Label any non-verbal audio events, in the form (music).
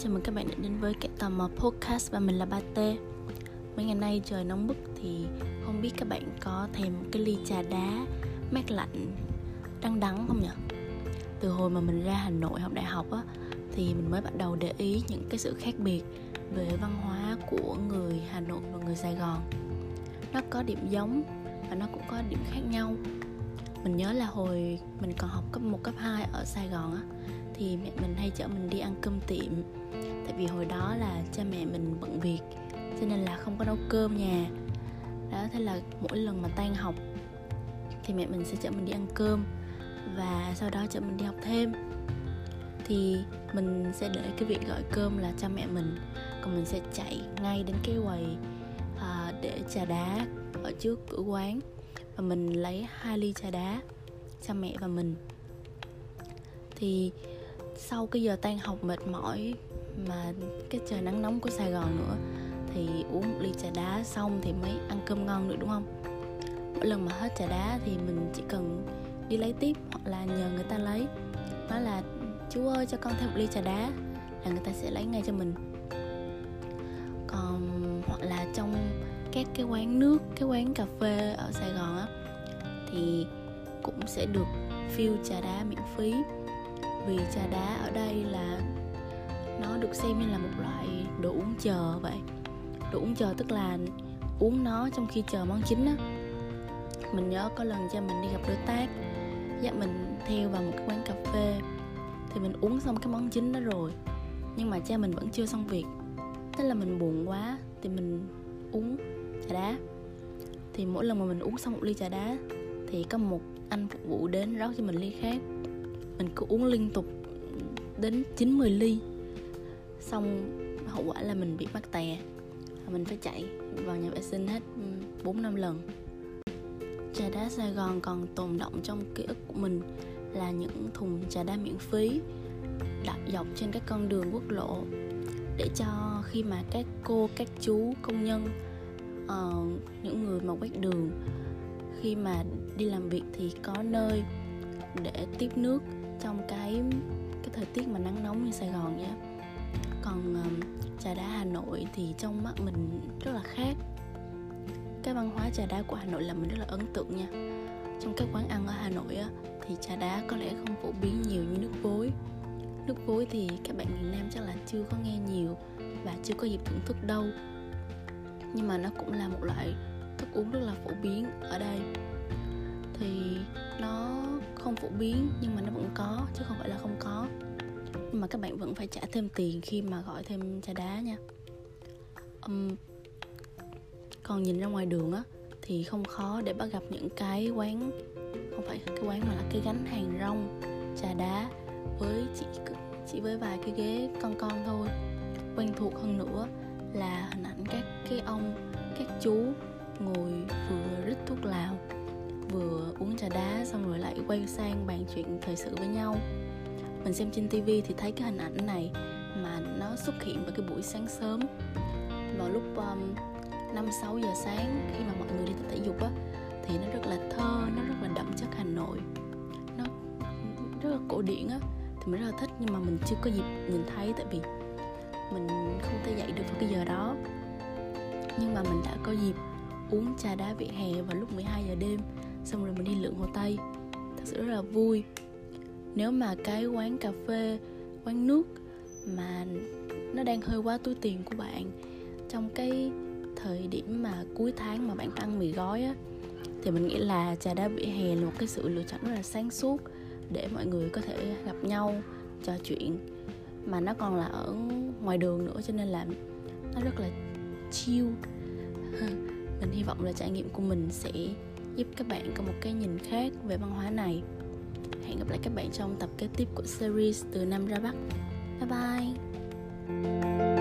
chào mừng các bạn đã đến với cái mò podcast và mình là Ba T. Mấy ngày nay trời nóng bức thì không biết các bạn có thèm một cái ly trà đá mát lạnh đắng đắng không nhỉ? Từ hồi mà mình ra Hà Nội học đại học á thì mình mới bắt đầu để ý những cái sự khác biệt về văn hóa của người Hà Nội và người Sài Gòn. Nó có điểm giống và nó cũng có điểm khác nhau. Mình nhớ là hồi mình còn học cấp 1, cấp 2 ở Sài Gòn á thì mẹ mình hay chở mình đi ăn cơm tiệm. Tại vì hồi đó là cha mẹ mình bận việc cho nên là không có nấu cơm nhà đó thế là mỗi lần mà tan học thì mẹ mình sẽ chở mình đi ăn cơm và sau đó chở mình đi học thêm. Thì mình sẽ để cái việc gọi cơm là cho mẹ mình còn mình sẽ chạy ngay đến cái quầy à, để trà đá ở trước cửa quán và mình lấy hai ly trà đá cho mẹ và mình. Thì sau cái giờ tan học mệt mỏi mà cái trời nắng nóng của Sài Gòn nữa, thì uống một ly trà đá xong thì mới ăn cơm ngon được, đúng không? Mỗi lần mà hết trà đá thì mình chỉ cần đi lấy tiếp hoặc là nhờ người ta lấy. Nói là chú ơi, cho con thêm một ly trà đá, là người ta sẽ lấy ngay cho mình. Còn, hoặc là trong các cái quán nước, cái quán cà phê ở Sài Gòn á, thì cũng sẽ được fill trà đá miễn phí vì trà đá ở đây là nó được xem như là một loại đồ uống chờ vậy. Đồ uống chờ tức là uống nó trong khi chờ món chính á. Mình nhớ có lần cha mình đi gặp đối tác, dắt mình theo vào một cái quán cà phê, thì mình uống xong cái món chính đó rồi, nhưng mà cha mình vẫn chưa xong việc. Thế là mình buồn quá, thì mình uống trà đá. Thì mỗi lần mà mình uống xong một ly trà đá, thì có một anh phục vụ đến rót cho mình ly khác mình cứ uống liên tục đến 90 ly. Xong hậu quả là mình bị mắc tè. Mình phải chạy vào nhà vệ sinh hết ừ, 4 năm lần. Trà đá Sài Gòn còn tồn động trong ký ức của mình là những thùng trà đá miễn phí đặt dọc trên các con đường quốc lộ để cho khi mà các cô các chú công nhân uh, những người mà quét đường khi mà đi làm việc thì có nơi để tiếp nước trong cái cái thời tiết mà nắng nóng như Sài Gòn nhé còn um, trà đá Hà Nội thì trong mắt mình rất là khác. Cái văn hóa trà đá của Hà Nội là mình rất là ấn tượng nha. Trong các quán ăn ở Hà Nội á, thì trà đá có lẽ không phổ biến nhiều như nước vối nước vối thì các bạn miền Nam chắc là chưa có nghe nhiều và chưa có dịp thưởng thức đâu. Nhưng mà nó cũng là một loại thức uống rất là phổ biến ở đây. Thì nó không phổ biến nhưng mà nó vẫn có chứ không phải là không có. Nhưng mà các bạn vẫn phải trả thêm tiền khi mà gọi thêm trà đá nha. Um, còn nhìn ra ngoài đường á thì không khó để bắt gặp những cái quán không phải cái quán mà là cái gánh hàng rong trà đá với chỉ chỉ với vài cái ghế con con thôi. Quen thuộc hơn nữa là hình ảnh các cái ông các chú ngồi vừa rít thuốc lào vừa uống trà đá xong quay sang bàn chuyện thời sự với nhau mình xem trên tivi thì thấy cái hình ảnh này mà nó xuất hiện vào cái buổi sáng sớm vào lúc um, 5 6 giờ sáng khi mà mọi người đi tập thể dục á thì nó rất là thơ, nó rất là đậm chất Hà Nội. Nó rất là cổ điển á thì mình rất là thích nhưng mà mình chưa có dịp nhìn thấy tại vì mình không thể dậy được vào cái giờ đó. Nhưng mà mình đã có dịp uống trà đá vỉa hè vào lúc 12 giờ đêm xong rồi mình đi lượn hồ tây sự rất là vui. Nếu mà cái quán cà phê, quán nước mà nó đang hơi quá túi tiền của bạn, trong cái thời điểm mà cuối tháng mà bạn ăn mì gói á, thì mình nghĩ là trà đá vỉa hè là một cái sự lựa chọn rất là sáng suốt để mọi người có thể gặp nhau, trò chuyện. Mà nó còn là ở ngoài đường nữa, cho nên là nó rất là chill. (laughs) Mình hy vọng là trải nghiệm của mình sẽ giúp các bạn có một cái nhìn khác về văn hóa này. Hẹn gặp lại các bạn trong tập kế tiếp của series từ Nam ra Bắc. Bye bye.